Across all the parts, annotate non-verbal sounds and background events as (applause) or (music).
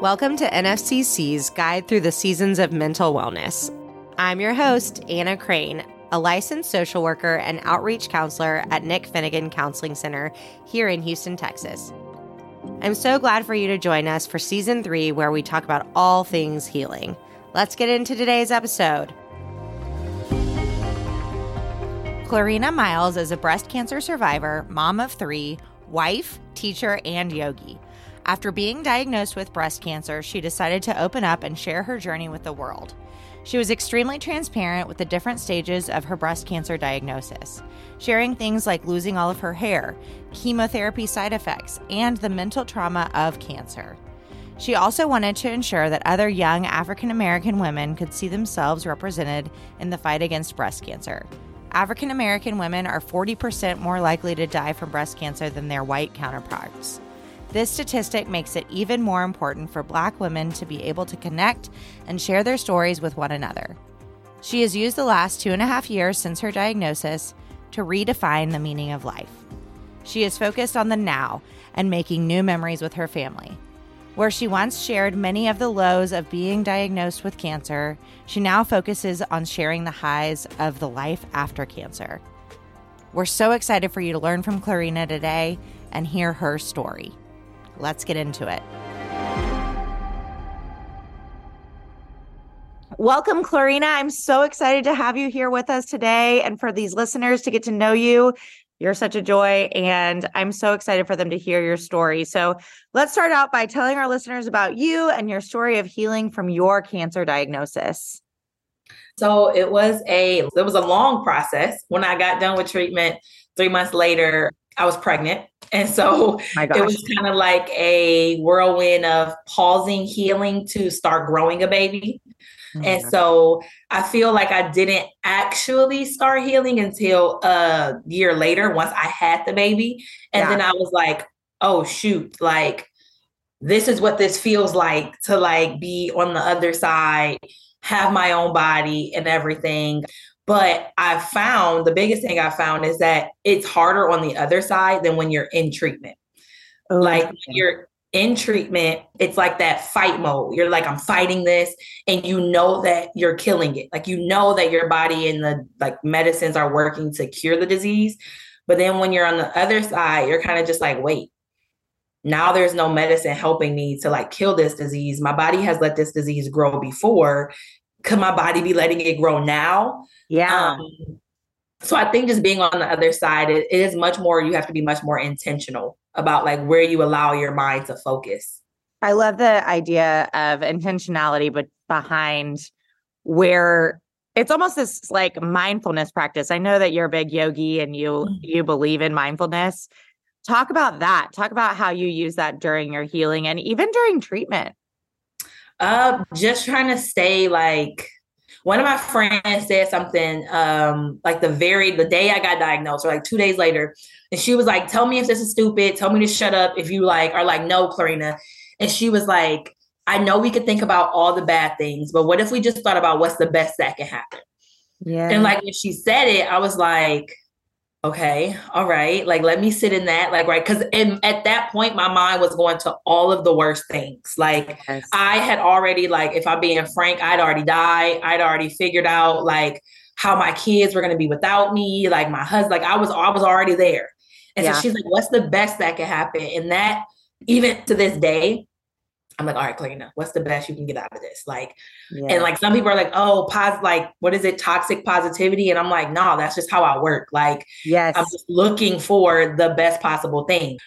Welcome to NFCC's Guide Through the Seasons of Mental Wellness. I'm your host, Anna Crain, a licensed social worker and outreach counselor at Nick Finnegan Counseling Center here in Houston, Texas. I'm so glad for you to join us for season three, where we talk about all things healing. Let's get into today's episode. Clorena Myles is a breast cancer survivor, mom of three, wife, teacher, and yogi. After being diagnosed with breast cancer, she decided to open up and share her journey with the world. She was extremely transparent with the different stages of her breast cancer diagnosis, sharing things like losing all of her hair, chemotherapy side effects, and the mental trauma of cancer. She also wanted to ensure that other young African American women could see themselves represented in the fight against breast cancer. African American women are 40% more likely to die from breast cancer than their white counterparts. This statistic makes it even more important for Black women to be able to connect and share their stories with one another. She has used the last two and a half years since her diagnosis to redefine the meaning of life. She is focused on the now and making new memories with her family. Where she once shared many of the lows of being diagnosed with cancer, she now focuses on sharing the highs of the life after cancer. We're so excited for you to learn from Clorena today and hear her story. Let's get into it. Welcome, Clorena. I'm so excited to have you here with us today and for these listeners to get to know you you're such a joy, and I'm so excited for them to hear your story. So, let's start out by telling our listeners about you and your story of healing from your cancer diagnosis. So, it was a it was a long process. When I got done with treatment, 3 months later, I was pregnant. And so oh it was kind of like a whirlwind of pausing healing to start growing a baby. Mm-hmm. And so I feel like I didn't actually start healing until a year later once I had the baby. And yeah. then I was like, oh shoot, like this is what this feels like to like be on the other side, have my own body and everything. But I found the biggest thing I found is that it's harder on the other side than when you're in treatment. Oh, like you're in treatment, it's like that fight mode. You're like, I'm fighting this, and you know that you're killing it. Like you know that your body and the like medicines are working to cure the disease. But then when you're on the other side, you're kind of just like, wait, now there's no medicine helping me to like kill this disease. My body has let this disease grow before. Could my body be letting it grow now? Yeah. Um, so I think just being on the other side, it, it is much more, you have to be much more intentional about like where you allow your mind to focus. I love the idea of intentionality, but behind where it's almost this like mindfulness practice. I know that you're a big yogi and you mm-hmm. you believe in mindfulness. Talk about that. Talk about how you use that during your healing and even during treatment. Uh just trying to stay like one of my friends said something um, like the very the day I got diagnosed, or like two days later, and she was like, "Tell me if this is stupid. Tell me to shut up if you like are like no, Clorena." And she was like, "I know we could think about all the bad things, but what if we just thought about what's the best that can happen?" Yeah. And like when she said it, I was like, okay, all right, like let me sit in that, like, right. Cause at that point, my mind was going to all of the worst things. Like, yes. I had already, like, if I'm being frank, I'd already died. I'd already figured out, like, how my kids were going to be without me, like my husband, like I was, I was already there. And yeah. so she's like, what's the best that could happen? And that, even to this day, I'm like, all right, Clorena, what's the best you can get out of this? Like, yeah. and like some people are like, oh, pos like what is it, toxic positivity? And I'm like, no, that's just how I work. Like, yes, I'm just looking for the best possible thing.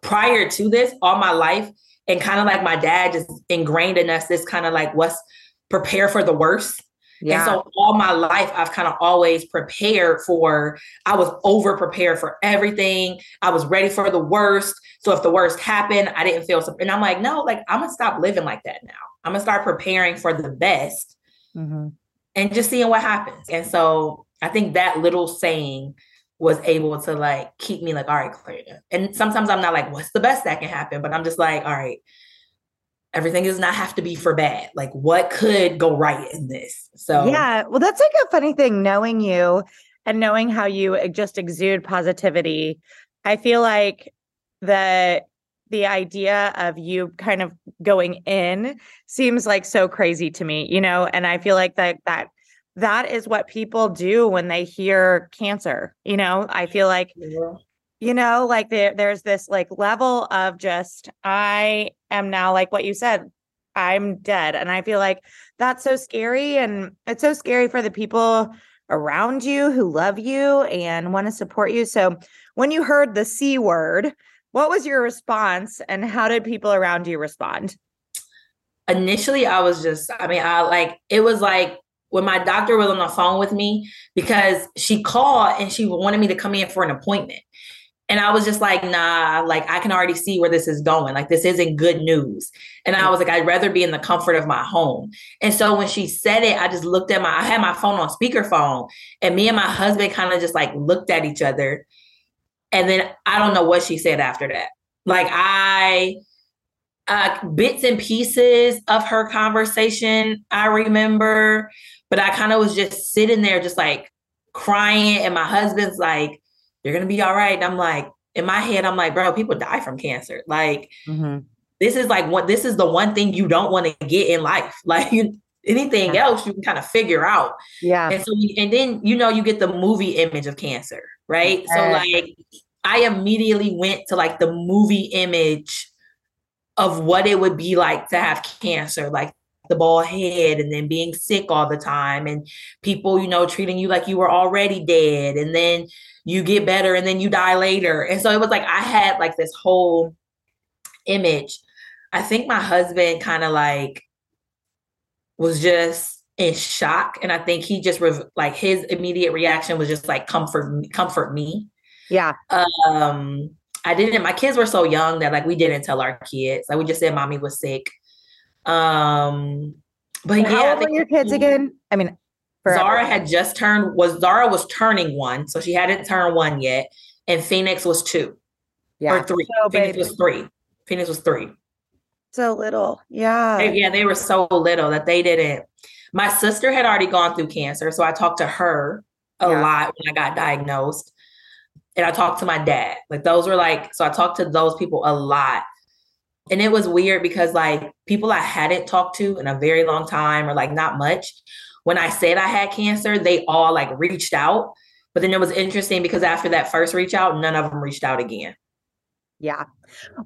Prior to this, all my life, and kind of like my dad just ingrained in us this kind of like what's prepare for the worst. Yeah. And so all my life, I've kind of always prepared for, I was over prepared for everything. I was ready for the worst. So if the worst happened, I didn't feel, so. and I'm like, no, like I'm gonna stop living like that now. I'm gonna start preparing for the best mm-hmm. and just seeing what happens. And so I think that little saying was able to like keep me like, all right, Clorena. And sometimes I'm not like, what's the best that can happen? But I'm just like, all right, everything does not have to be for bad. Like, what could go right in this? So, yeah, well, that's like a funny thing knowing you and knowing how you just exude positivity. I feel like the the idea of you kind of going in seems like so crazy to me, you know, and I feel like that that that is what people do when they hear cancer. You know, I feel like yeah. you know, like there there's this like level of just I am now like what you said, I'm dead. And I feel like that's so scary and it's so scary for the people around you who love you and want to support you. So when you heard the C word, what was your response and how did people around you respond? Initially, I was just, I mean, I like, it was like when my doctor was on the phone with me because she called and she wanted me to come in for an appointment. And I was just like, nah, like I can already see where this is going. Like this isn't good news. And I was like, I'd rather be in the comfort of my home. And so when she said it, I just looked at my, I had my phone on speakerphone and me and my husband kind of just like looked at each other. And then I don't know what she said after that. Like I, uh, bits and pieces of her conversation, I remember, but I kind of was just sitting there, just like crying. And my husband's like, You're going to be all right. And I'm like, in my head, I'm like, Bro, people die from cancer. Like, mm-hmm. this is like what this is the one thing you don't want to get in life. (laughs) Like, anything yeah. else you can kind of figure out. Yeah. And so, and then, you know, you get the movie image of cancer, right? So, like, I immediately went to like the movie image of what it would be like to have cancer, like the bald head and then being sick all the time and people, you know, treating you like you were already dead and then you get better and then you die later. And so it was like I had like this whole image. I think my husband kind of like was just in shock and I think he just was like his immediate reaction was just like comfort comfort me. Yeah. Um I didn't my kids were so young that like we didn't tell our kids. Like we just said mommy was sick. Um but yeah, how old were your kids again? I mean forever. Zara had just turned was Zara was turning one, so she hadn't turned one yet, and Phoenix was two. Yeah. Or three. So Phoenix baby. was three. Phoenix was three. So little. Yeah. They, yeah, they were so little that they didn't. My sister had already gone through cancer, so I talked to her a yeah. lot when I got diagnosed and I talked to my dad. Like those were like, so I talked to those people a lot. And it was weird because like people I hadn't talked to in a very long time or like not much, when I said I had cancer, they all like reached out. But then it was interesting because after that first reach out, none of them reached out again. Yeah.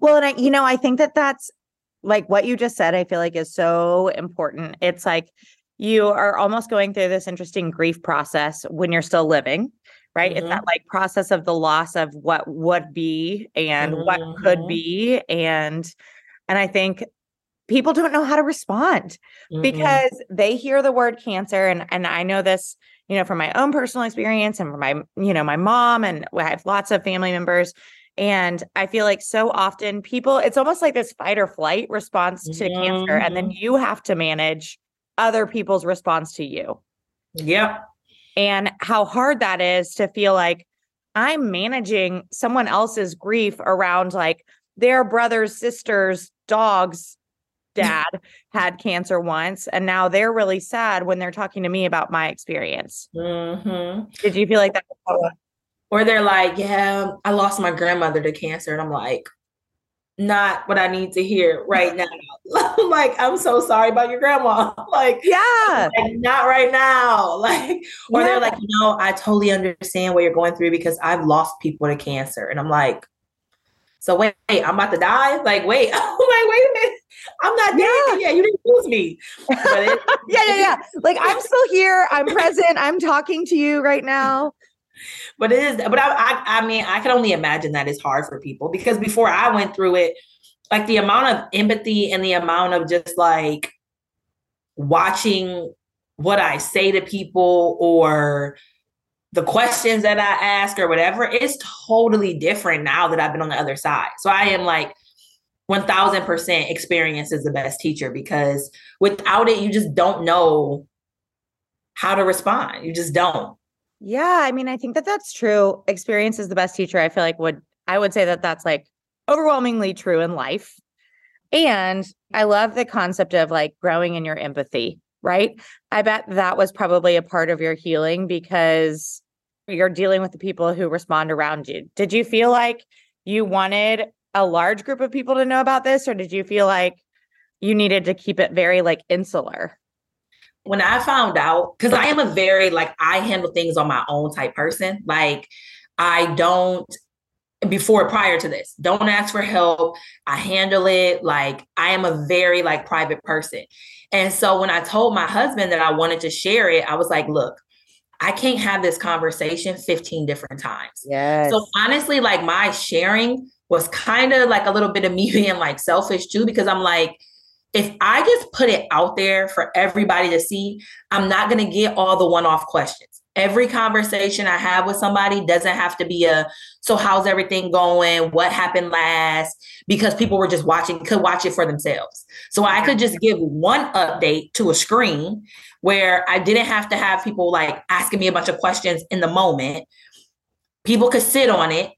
Well, and I, you know, I think that that's like what you just said, I feel like is so important. It's like you are almost going through this interesting grief process when you're still living right? Mm-hmm. It's that mm-hmm. like process of the loss of what would be and mm-hmm. what could mm-hmm. be. And and I think people don't know how to respond mm-hmm. because they hear the word cancer. And and I know this, you know, from my own personal experience and from my, you know, my mom, and I have lots of family members. And I feel like so often people, it's almost like this fight or flight response to cancer. And then you have to manage other people's response to you. Yep and how hard that is to feel like I'm managing someone else's grief around like their brothers, sisters, dogs, (laughs) dad had cancer once, and now they're really sad when they're talking to me about my experience. Mm-hmm. Did you feel like that? Or they're like, "Yeah, I lost my grandmother to cancer," and I'm like, not what I need to hear right now. (laughs) like, I'm so sorry about your grandma. (laughs) like, yeah, like, not right now. (laughs) Like, or yeah. they're like, you know, I totally understand what you're going through because I've lost people to cancer. And I'm like, so wait, wait I'm about to die? Like, wait, I'm like, wait a minute. I'm not dead. Yeah, you didn't lose me. It, yeah, yeah, yeah. Like I'm still here. I'm present. I'm talking to you right now but it is but I, I i mean i can only imagine that is hard for people because before i went through it like the amount of empathy and the amount of just like watching what i say to people or the questions that i ask or whatever it's totally different now that i've been on the other side. So i am like 1000% experience is the best teacher because without it you just don't know how to respond. You just don't yeah, I mean, I think that that's true. Experience is the best teacher. I feel like would I would say that that's like overwhelmingly true in life. And I love the concept of like growing in your empathy, right? I bet that was probably a part of your healing because you're dealing with the people who respond around you. Did you feel like you wanted a large group of people to know about this or did you feel like you needed to keep it very like insular? When I found out, because I am a very like I handle things on my own type person. Like I don't before prior to this don't ask for help i handle it like i am a very like private person and so when i told my husband that i wanted to share it i was like look i can't have this conversation 15 different times yes. so honestly like my sharing was kind of like a little bit of me (laughs) being like selfish too because i'm like if I just put it out there for everybody to see, I'm not going to get all the one off questions. Every conversation I have with somebody doesn't have to be a, so how's everything going? What happened last? Because people were just watching, could watch it for themselves. So I could just give one update to a screen where I didn't have to have people like asking me a bunch of questions in the moment. People could sit on it,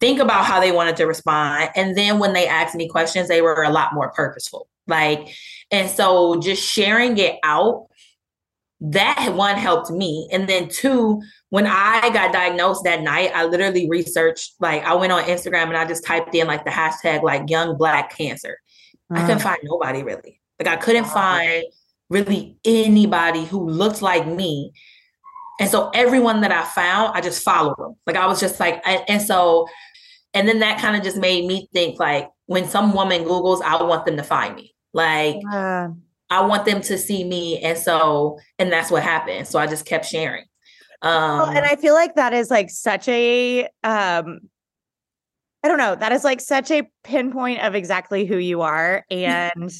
think about how they wanted to respond. And then when they asked me questions, they were a lot more purposeful. Like, and so just sharing it out, that one helped me. And then two, when I got diagnosed that night, I literally researched, like I went on Instagram and I just typed in like the hashtag like young black cancer. Mm. I couldn't find nobody really. Like I couldn't find really anybody who looked like me. And so everyone that I found, I just followed them. Like I was just like, and so, and then that kind of just made me think like when some woman Googles, I want them to find me. Like yeah. I want them to see me. And so, and that's what happened. So I just kept sharing. Um well, and I feel like that is like such a um I don't know, that is like such a pinpoint of exactly who you are and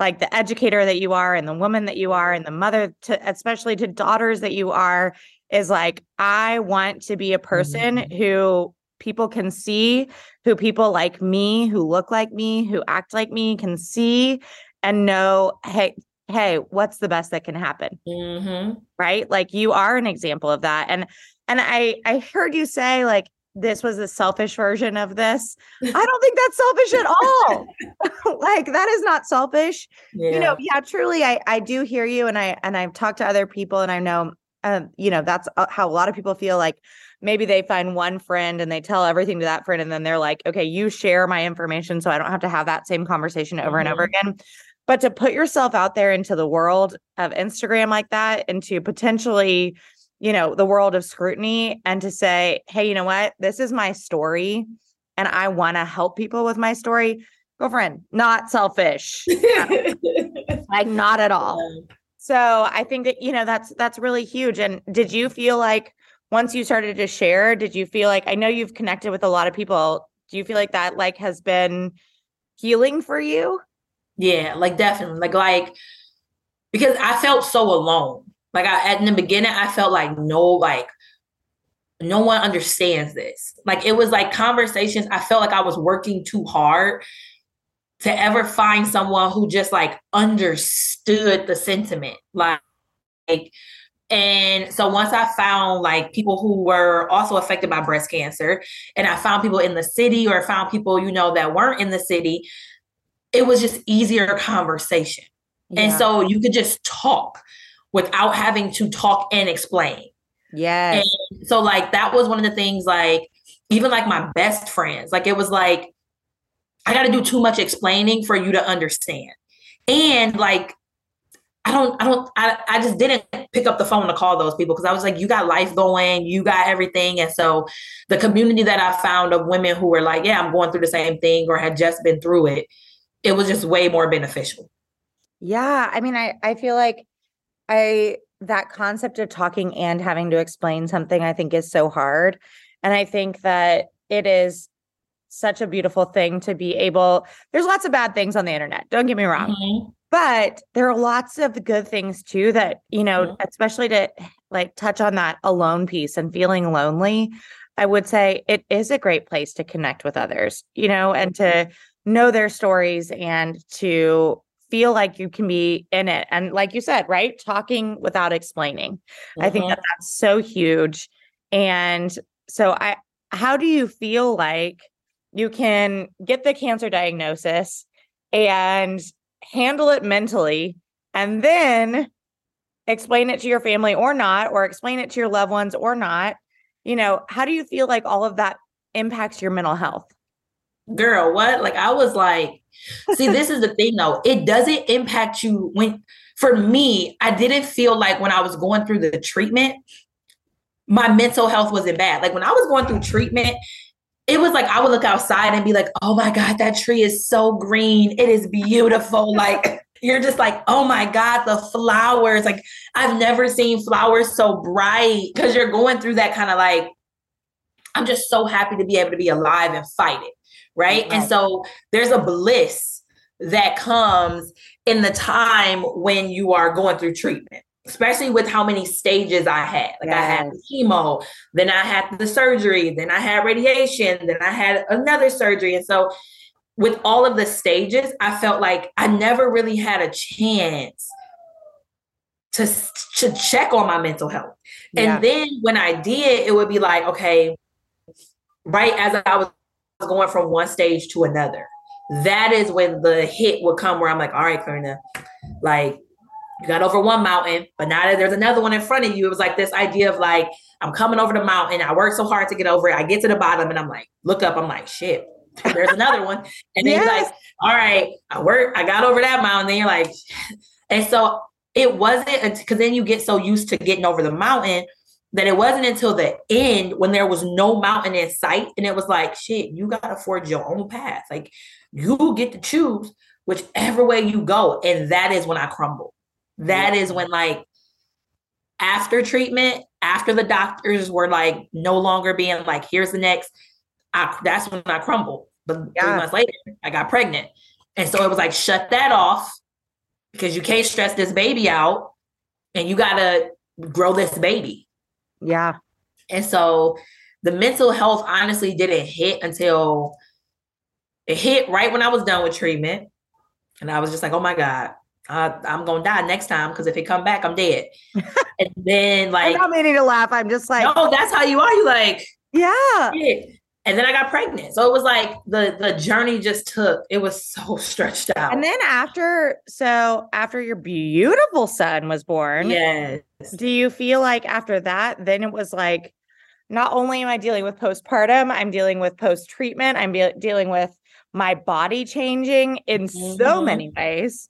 like the educator that you are and the woman that you are and the mother to especially to daughters that you are is like I want to be a person mm-hmm. who people can see who people like me who look like me who act like me can see and know hey hey what's the best that can happen? Mm-hmm. right? Like you are an example of that. And and i i heard you say like this was a selfish version of this. I don't think that's selfish at all. (laughs) Like that is not selfish. Yeah. you know yeah truly i i do hear you and i and i've talked to other people and i know um, you know that's uh, how a lot of people feel like maybe they find one friend and they tell everything to that friend and then they're like okay you share my information so i don't have to have that same conversation over mm-hmm. and over mm-hmm. again. But to put yourself out there into the world of instagram like that and to potentially you know the world of scrutiny and to say hey you know what? This is my story and i want to help people with my story. Girlfriend not selfish. (laughs) Like not at all so i think that you know that's that's really huge and did you feel like once you started to share, did you feel like I know you've connected with a lot of people? Do you feel like that like has been healing for you? Yeah, like definitely. Like like because I felt so alone. Like I at in the beginning, I felt like no, like no one understands this. Like it was like conversations. I felt like I was working too hard to ever find someone who just like understood the sentiment. Like, like and so once I found like people who were also affected by breast cancer, and I found people in the city or found people, you know, that weren't in the city, it was just easier conversation. Yeah. And so you could just talk without having to talk and explain. Yeah. So like that was one of the things like even like my best friends, like it was like I got to do too much explaining for you to understand. And like I don't, I don't, I, I just didn't pick up the phone to call those people because I was like, you got life going, you got everything. And so the community that I found of women who were like, yeah, I'm going through the same thing or had just been through it, it was just way more beneficial. Yeah. I mean, I, I feel like I, that concept of talking and having to explain something, I think is so hard. And I think that it is such a beautiful thing to be able, there's lots of bad things on the internet. Don't get me wrong. Mm-hmm but there are lots of good things too that you know mm-hmm. especially to like touch on that alone piece and feeling lonely i would say it is a great place to connect with others you know and to know their stories and to feel like you can be in it and like you said right talking without explaining mm-hmm. i think that mm-hmm. that's so huge and so i how do you feel like you can get the cancer diagnosis and handle it mentally, and then explain it to your family or not, or explain it to your loved ones or not. You know, how do you feel like all of that impacts your mental health? girl, what? Like I was like, see, this is the thing though. It doesn't impact you when for me, I didn't feel like when I was going through the treatment, my mental health wasn't bad. Like when I was going through treatment, it was like I would look outside and be like, oh my God, that tree is so green. It is beautiful. like you're just like, oh my God, the flowers. Like I've never seen flowers so bright because you're going through that kind of like, I'm just so happy to be able to be alive and fight it. Right. right. And so there's a bliss that comes in the time when you are going through treatment especially with how many stages I had. Like yes. I had chemo, then I had the surgery, then I had radiation, then I had another surgery. And so with all of the stages, I felt like I never really had a chance to, to check on my mental health. And then when I did, it would be like, okay, right as I was going from one stage to another, that is when the hit would come where I'm like, all right, Karina, like you got over one mountain, but now that there's another one in front of you, it was like this idea of like, I'm coming over the mountain. I worked so hard to get over it. I get to the bottom and I'm like, look up. I'm like, shit, there's another one. (laughs) And then yes. you're like, all right, I work, I got over that mountain. Then you're like, (laughs) and so it wasn't because then you get so used to getting over the mountain that it wasn't until the end when there was no mountain in sight. And it was like, shit, you got to forge your own path. Like you get to choose whichever way you go. And that is when I crumbled. That yeah. is when like after treatment, after the doctors were like no longer being like, here's the next, I, that's when I crumbled. But yeah. three months later, I got pregnant. And so it was like, shut that off because you can't stress this baby out and you got to grow this baby. Yeah. And so the mental health honestly didn't hit until it hit right when I was done with treatment. And I was just like, oh my God, uh, I'm gonna die next time because if it come back, I'm dead. (laughs) and then like I'm not meaning to laugh. I'm just like, no, that's how you are. You like, yeah. And then I got pregnant. So it was like the the journey just took, it was so (laughs) stretched out. And then after, so after your beautiful son was born, yes. Do you feel like after that, then it was like, not only am I dealing with postpartum, I'm dealing with post treatment, I'm be- dealing with my body changing in mm-hmm. so many ways.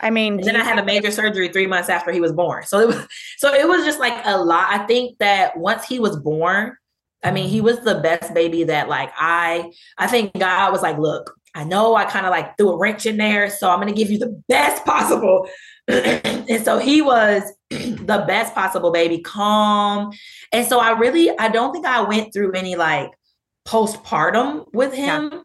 I mean, then I had a major surgery three months after he was born. So it was (laughs) so it was just like a lot. I think that once he was born, I mean, he was the best baby that like I I think God was like, look, I know I kind of like threw a wrench in there, so I'm gonna give you the (laughs) best possible. (clears throat) and so he was (clears throat) the best possible baby, calm. And so I really I don't think I went through any like postpartum with him yeah.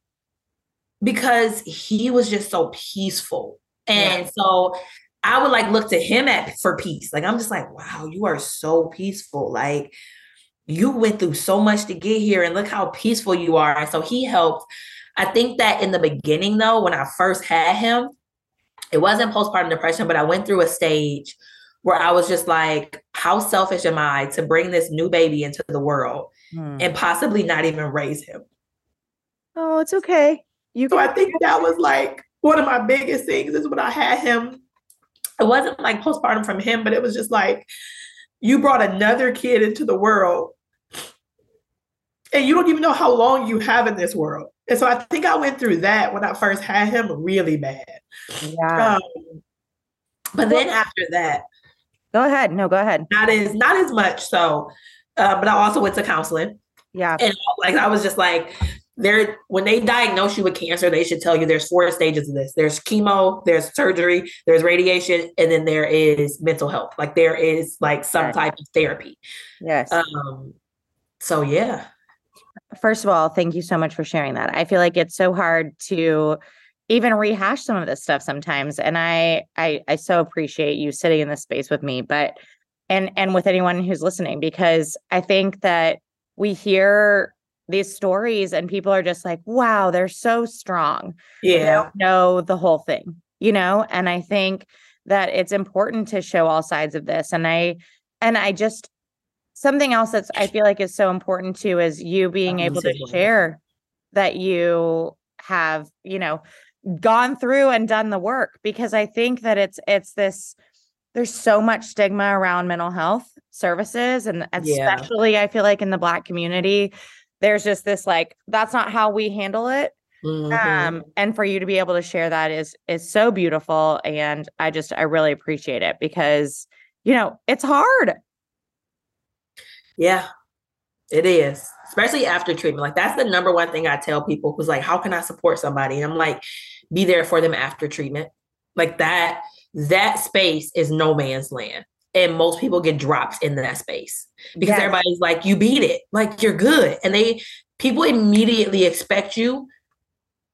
because he was just so peaceful and yeah. so I would like look to him at for peace. Like I'm just like, wow, you are so peaceful. Like you went through so much to get here and look how peaceful you are. And so he helped. I think that in the beginning though, when I first had him, it wasn't postpartum depression, but I went through a stage where I was just like, how selfish am I to bring this new baby into the world hmm. and possibly not even raise him? Oh, it's okay. You so I think that was like one of my biggest things is when I had him. It wasn't like postpartum from him, but it was just like you brought another kid into the world and you don't even know how long you have in this world. And so I think I went through that when I first had him really bad. Yeah. Um, but then after that, go ahead. No, go ahead. Not as not as much. So, uh, but I also went to counseling. Yeah. And like I was just like, there when they diagnose you with cancer, they should tell you there's four stages of this. There's chemo, there's surgery, there's radiation, and then there is mental health. Like there is like some yes. type of therapy. Yes. Um so yeah. First of all, thank you so much for sharing that. I feel like it's so hard to even rehash some of this stuff sometimes and I I I so appreciate you sitting in this space with me, but and and with anyone who's listening because I think that we hear these stories and people are just like, wow, they're so strong. Yeah. know the whole thing, you know? And I think that it's important to show all sides of this. And I, and I just, something else that's, I feel like is so important too is you being able to share that you have, you know, gone through and done the work because I think that it's, it's this, there's so much stigma around mental health services and especially yeah. I feel like in the black community there's just this like that's not how we handle it Mm-hmm. Um, and for you to be able to share that is is so beautiful. And I just I really appreciate it because you know it's hard. Yeah, it is. Especially after treatment. Like that's the number one thing I tell people who's like, how can I support somebody? And I'm like, be there for them after treatment. Like that, that space is no man's land. And most people get dropped in that space because yes. everybody's like, you beat it, like you're good. And they people immediately expect you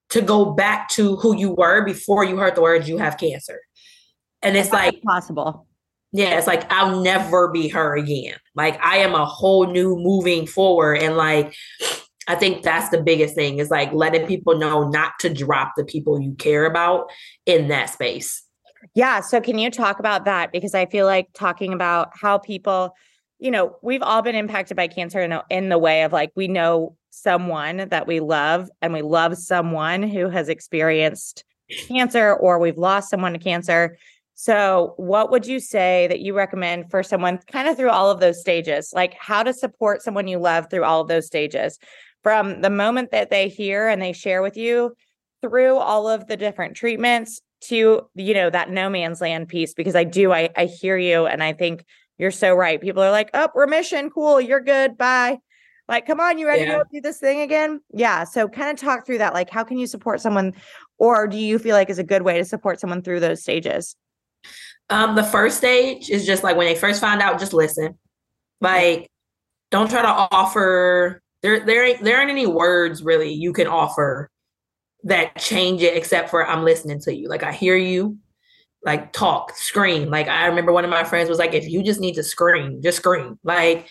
to go back to who you were before you heard the words you have cancer. And it's That's like possible. Yeah, it's like I'll never be her again. Like I am a whole new moving forward. And like I think that's the biggest thing is like letting people know not to drop the people you care about in that space. Yeah. So can you talk about that? Because I feel like talking about how people, you know, we've all been impacted by cancer in, a, in the way of like we know someone that we love and we love someone who has experienced cancer or we've lost someone to cancer. So, what would you say that you recommend for someone kind of through all of those stages? Like how to support someone you love through all of those stages from the moment that they hear and they share with you through all of the different treatments to, you know, that no man's land piece, because I do, I, I hear you and I think you're so right. People are like, oh, remission, cool, you're good, bye. Like, come on, you ready yeah. to go do this thing again? Yeah. So, kind of talk through that. Like, how can you support someone, or do you feel like is a good way to support someone through those stages? Um, the first stage is just like when they first find out, just listen. Like, don't try to offer. There, there ain't there aren't any words really you can offer that change it except for I'm listening to you. Like I hear you, like talk, scream. Like I remember one of my friends was like, if you just need to scream, just scream. Like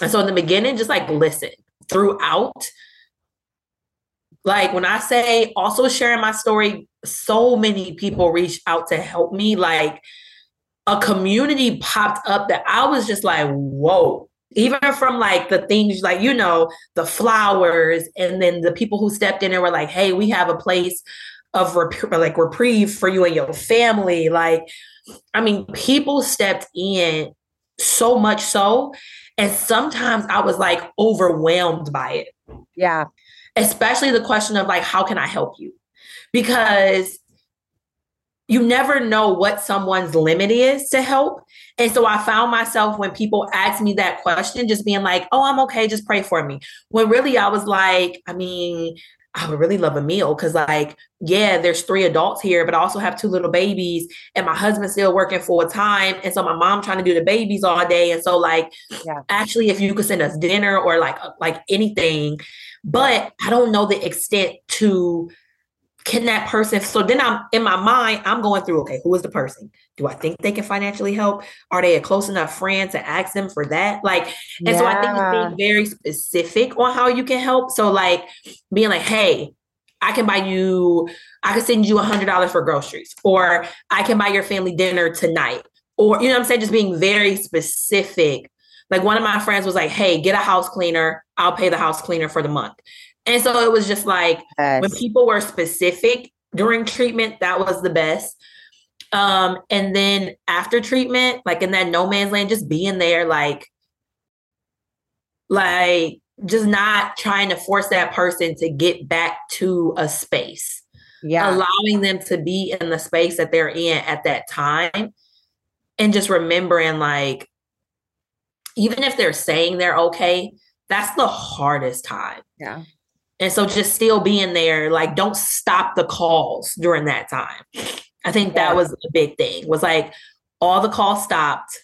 and so in the beginning, just like listen throughout. Like when I say also sharing my story, so many people reached out to help me. Like a community popped up that I was just like, whoa. Even from like the things like, you know, the flowers, and then the people who stepped in and were like, hey, we have a place of rep- like reprieve for you and your family. Like, I mean, people stepped in so much so and sometimes I was like overwhelmed by it. Yeah. Especially the question of like, how can I help you? Because you never know what someone's limit is to help. And so I found myself when people asked me that question, just being like, oh, I'm okay, just pray for me. When really I was like, I mean, I would really love a meal because, like, yeah, there's three adults here, but I also have two little babies, and my husband's still working full time, and so my mom trying to do the babies all day, and so like, yeah. actually, if you could send us dinner or like uh, like anything, but I don't know the extent to can that person so then i'm in my mind i'm going through okay who is the person? Do i think they can financially help? Are they a close enough friend to ask them for that? Like and yeah. so i think it's being very specific on how you can help. So like being like hey i can buy you i can send you a hundred dollars for groceries or i can buy your family dinner tonight or you know what i'm saying? Just being very specific. Like one of my friends was like hey get a house cleaner. I'll pay the house cleaner for the month and so it was just like yes. when people were specific during treatment, that was the best. Um, and then after treatment, like in that no man's land, just being there, like, like just not trying to force that person to get back to a space. Yeah. Allowing them to be in the space that they're in at that time. And just remembering, like, even if they're saying they're okay, that's the hardest time. Yeah. And so just still being there, like don't stop the calls during that time. I think that was a big thing. Was like all the calls stopped.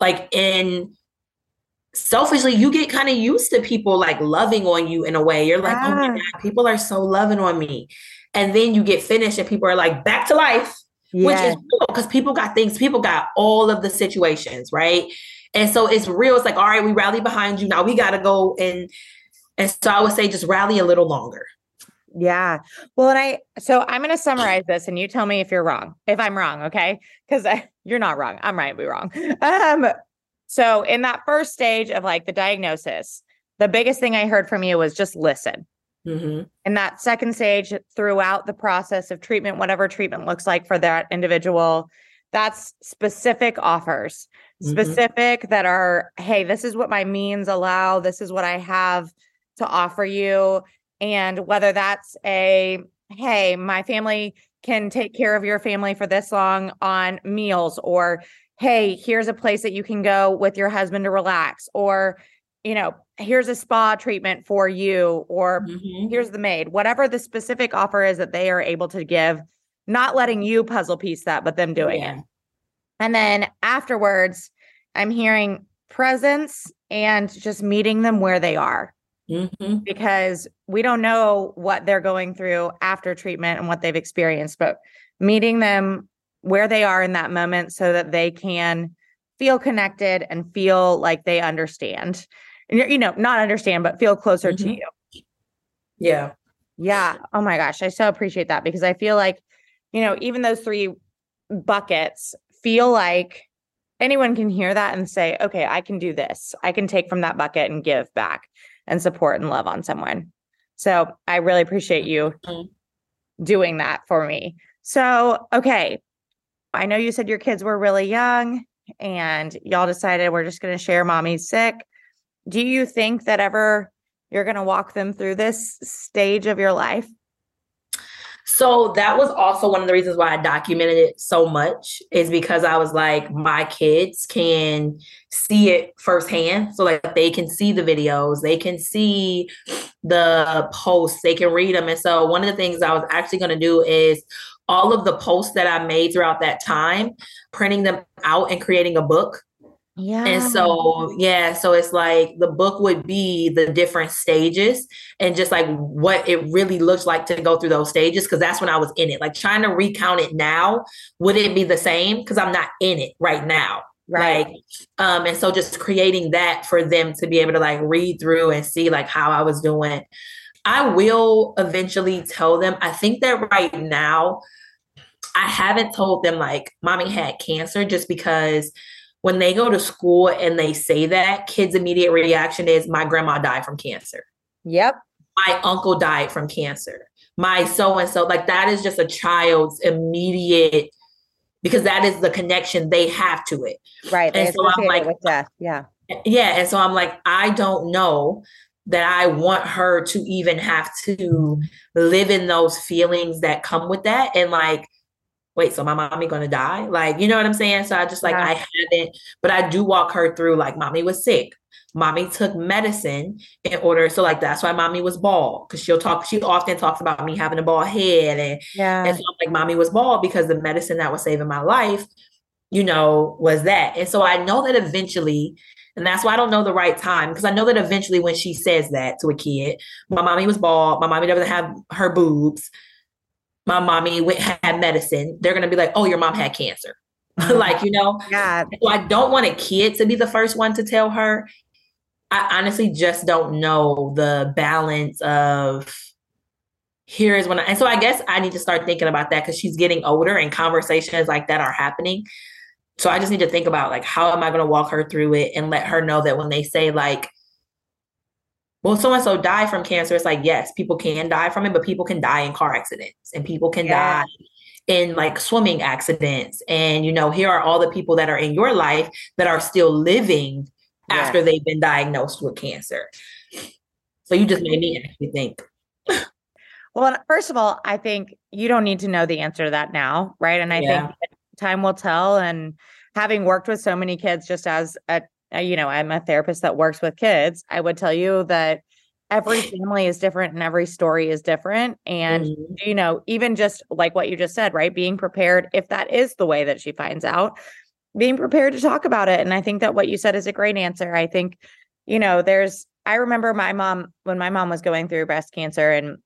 Like in selfishly, you get kind of used to people like loving on you in a way. You're like, oh my God, people are so loving on me. And then you get finished and people are like, back to life. Yes. Which is real because people got things, people got all of the situations, right? And so it's real. It's like, all right, we rally behind you. Now we got to go and and so I would say just rally a little longer. Yeah. Well, and I, so I'm going to summarize this and you tell me if you're wrong, if I'm wrong. Okay. Cause (laughs) you're not wrong. I'm right. Be wrong. (laughs) Um, so in that first stage of like the diagnosis, the biggest thing I heard from you was just listen. Mm-hmm. In that second stage, throughout the process of treatment, whatever treatment looks like for that individual, that's specific offers, mm-hmm. specific that are, hey, this is what my means allow. This is what I have to offer you And whether that's a, hey, my family can take care of your family for this long on meals, or hey, here's a place that you can go with your husband to relax, or, you know, here's a spa treatment for you, or mm-hmm. here's the maid, whatever the specific offer is that they are able to give, not letting you puzzle piece that, but them doing yeah. it. And then afterwards, I'm hearing presence and just meeting them where they are. Mm-hmm. Because we don't know what they're going through after treatment and what they've experienced, but meeting them where they are in that moment so that they can feel connected and feel like they understand. And you know, not understand, but feel closer mm-hmm. to you. Yeah. Yeah. Oh my gosh. I so appreciate that because I feel like, you know, even those three buckets feel like anyone can hear that and say, okay, I can do this. I can take from that bucket and give back and support and love on someone. So I really appreciate you mm-hmm. doing that for me. So, okay. I know you said your kids were really young and y'all decided we're just going to share mommy's sick. Do you think that ever you're going to walk them through this stage of your life? So that was also one of the reasons why I documented it so much is because I was like, my kids can see it firsthand. So like they can see the videos, they can see the posts, they can read them. And so one of the things I was actually going to do is all of the posts that I made throughout that time, printing them out and creating a book yeah. And so, yeah, so it's like the book would be the different stages and just like what it really looks like to go through those stages. Cause that's when I was in it. Like trying to recount it now, would it be the same? Cause I'm not in it right now. Right. Like, um, and so just creating that for them to be able to like read through and see like how I was doing. I will eventually tell them. I think that right now, I haven't told them like mommy had cancer just because when they go to school and they say that, kids' immediate reaction is, My grandma died from cancer. Yep. My uncle died from cancer. My so and so. Like that is just a child's immediate, because that is the connection they have to it. Right. And so I'm like, with death. Yeah. Yeah. And so I'm like, I don't know that I want her to even have to live in those feelings that come with that. And like, wait, so my mommy gonna die? Like, you know what I'm saying? So I just like yeah. I haven't, but I do walk her through like mommy was sick. Mommy took medicine in order. So like that's why mommy was bald. Cause she'll talk, she often talks about me having a bald head. And, yeah. and so I'm like mommy was bald because the medicine that was saving my life, you know, was that. And so I know that eventually, and that's why I don't know the right time because I know that eventually when she says that to a kid, my mommy was bald, my mommy doesn't have her boobs, my mommy went had medicine, they're gonna be like, "Oh, your mom had cancer." (laughs) Mm-hmm. like you know, yeah. So I don't want a kid to be the first one to tell her. I honestly just don't know the balance of here is when I, and so I guess I need to start thinking about that because she's getting older and conversations like that are happening. So I just need to think about like how am I going to walk her through it and let her know that when they say like well, so and so died from cancer. It's like, yes, people can die from it, but people can die in car accidents and people can yeah. die in like swimming accidents. And, you know, here are all the people that are in your life that are still living after they've been diagnosed with cancer. So you just made me actually think. well, first of all, I think you don't need to know the answer to that now, right? And I yeah. think time will tell. And having worked with so many kids just as a you know, I'm a therapist that works with kids. I would tell you that every (laughs) family is different and every story is different. And, mm-hmm. you know, even just like what you just said, right? Being prepared, if that is the way that she finds out, being prepared to talk about it. And I think that what you said is a great answer. I think, you know, there's, I remember my mom, when my mom was going through breast cancer and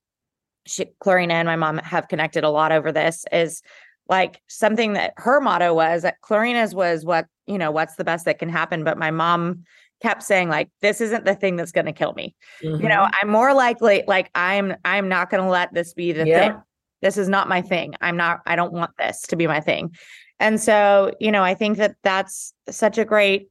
she, Clorena and my mom have connected a lot over this, is like something that her motto was that Clorena's was what, you know, what's the best that can happen. But my mom kept saying, like, this isn't the thing that's going to kill me. Mm-hmm. You know, mm-hmm. I'm more likely, like, I'm, I'm not going to let this be the yeah. thing. This is not my thing. I'm not, I don't want this to be my thing. And so, you know, I think that that's such a great,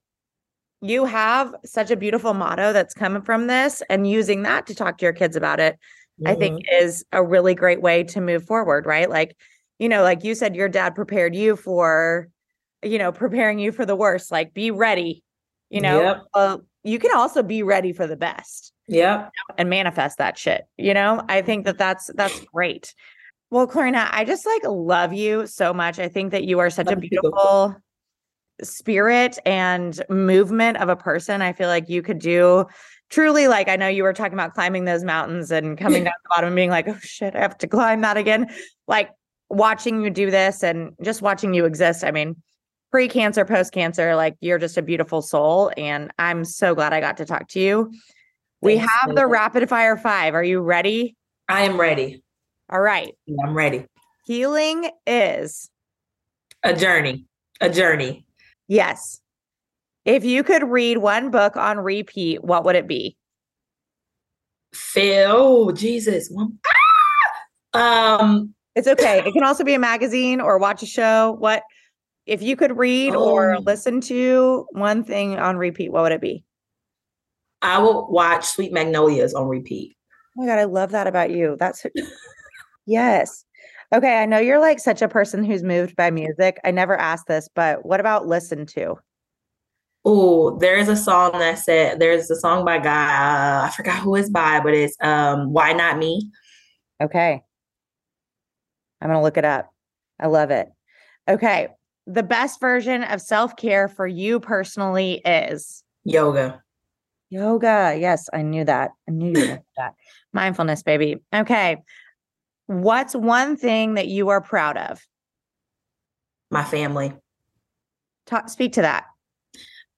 you have such a beautiful motto that's coming from this and using that to talk to your kids about it, mm-hmm. I think mm-hmm. is a really great way to move forward, right? Like, you know, like you said, your dad prepared you for, you know, preparing you for the worst. Like, be ready. You know, yep. uh, you can also be ready for the best. Yeah. And manifest that shit. You know, I think that that's that's great. Well, Clorena, I just like love you so much. I think that you are such love a beautiful spirit and movement of a person. I feel like you could do truly like I know you were talking about climbing those mountains and coming down (laughs) the bottom and being like, oh shit, I have to climb that again. Like watching you do this and just watching you exist. I mean, pre cancer, post cancer, like you're just a beautiful soul. And I'm so glad I got to talk to you. Thanks, we have the rapid fire five. Are you ready? I am ready. All right. I'm ready. Healing is a journey. A journey. Yes. If you could read one book on repeat, what would it be? Phil, oh, Jesus. Ah! Um, it's okay. It can also be a magazine or watch a show. What if you could read oh. or listen to one thing on repeat, what would it be? I will watch Sweet Magnolias on repeat. Oh my god, I love that about you. That's (laughs) yes. Okay, I know you're like such a person who's moved by music. I never asked this, but what about listen to? Oh, there's a song that said there's a song by guy uh, I forgot who it's by, but it's um Why Not Me. Okay. I'm gonna look it up. I love it. Okay. The best version of self-care for you personally is yoga. Yoga. Yes, I knew that. I knew you knew that. (laughs) Mindfulness, baby. Okay. What's one thing that you are proud of? My family. Talk speak to that.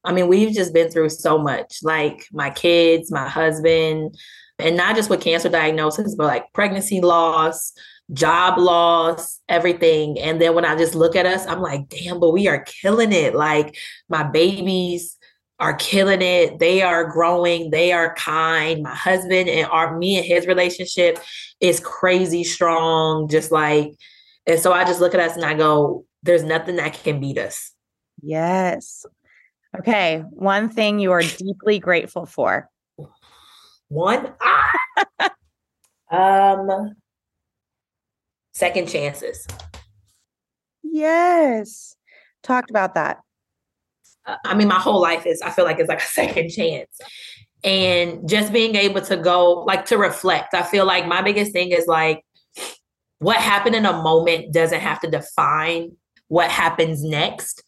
I mean, we've just been through so much. Like my kids, my husband, and not just with cancer diagnosis, but like pregnancy loss, job loss, everything. And then when I just look at us, I'm like, damn, but we are killing it. Like my babies, are killing it. They are growing. They are kind. My husband and our me and his relationship is crazy strong. Just like, and so I just look at us and I go, "There's nothing that can beat us." Yes. Okay. One thing you are deeply grateful for. One. Ah! (laughs) um. Second chances. Yes. Talked about that. Uh, I mean, my whole life is, I feel like it's like a (laughs) second chance. And just being able to go, like to reflect. I feel like my biggest thing is like, what happened in a moment doesn't have to define what happens next.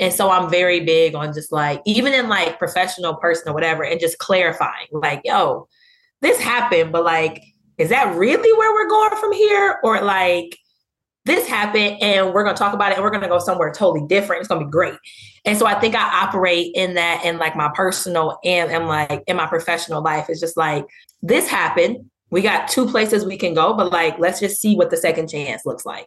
And so I'm very big on just like, even in like professional, personal, whatever, and just clarifying, like, yo, this happened, but like, is that really where we're going from here? Or like, this happened and we're going to talk about it and we're going to go somewhere totally different. It's going to be great. And so I think I operate in that in like my personal and, and like in my professional life. It's just like this happened. We got two places we can go, but like let's just see what the second chance looks like.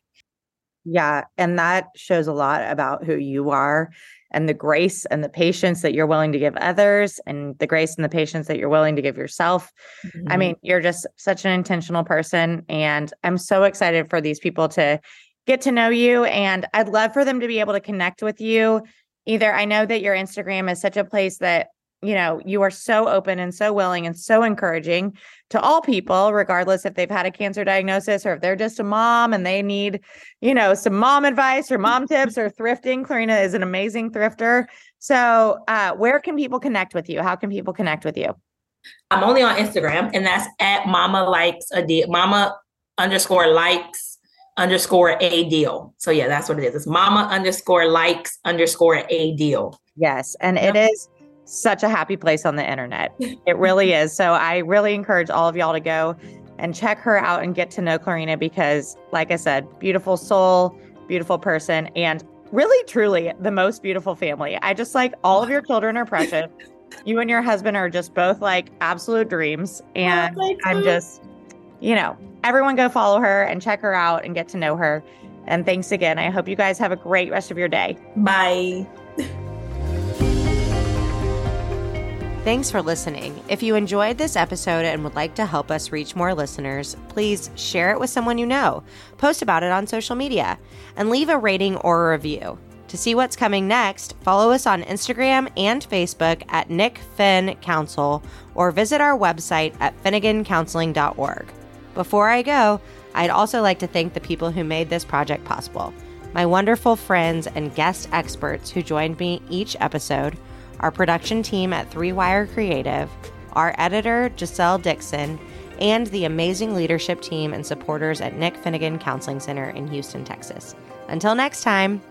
Yeah. And that shows a lot about who you are and the grace and the patience that you're willing to give others and the grace and the patience that you're willing to give yourself. Mm-hmm. I mean, you're just such an intentional person. And I'm so excited for these people to get to know you. And I'd love for them to be able to connect with you. Either I know that your Instagram is such a place that you know, you are so open and so willing and so encouraging to all people, regardless if they've had a cancer diagnosis or if they're just a mom and they need, you know, some mom advice or mom (laughs) tips or thrifting. Clorena is an amazing thrifter. So, uh, where can people connect with you? How can people connect with you? I'm only on Instagram, and that's at Mama Likes a Deal. Mama underscore likes underscore a deal. So yeah, that's what it is. It's Mama underscore likes underscore a deal. Yes, and it is such a happy place on the internet. (laughs) It really is. So I really encourage all of y'all to go and check her out and get to know Clorena because, like I said, beautiful soul, beautiful person, and really, truly the most beautiful family. I just like all of your children are precious. (laughs) you and your husband are just both like absolute dreams. Oh, and oh, I'm just, you know, everyone go follow her and check her out and get to know her. And thanks again. I hope you guys have a great rest of your day. Bye. Thanks for listening. If you enjoyed this episode and would like to help us reach more listeners, please share it with someone you know, post about it on social media, and leave a rating or a review. To see what's coming next, follow us on Instagram and Facebook at Nick Finn Counsel or visit our website at finnegancounseling.org. Before I go, I'd also like to thank the people who made this project possible. My wonderful friends and guest experts who joined me each episode our production team at Three Wire Creative, our editor, Giselle Dixon, and the amazing leadership team and supporters at Nick Finnegan Counseling Center in Houston, Texas. Until next time.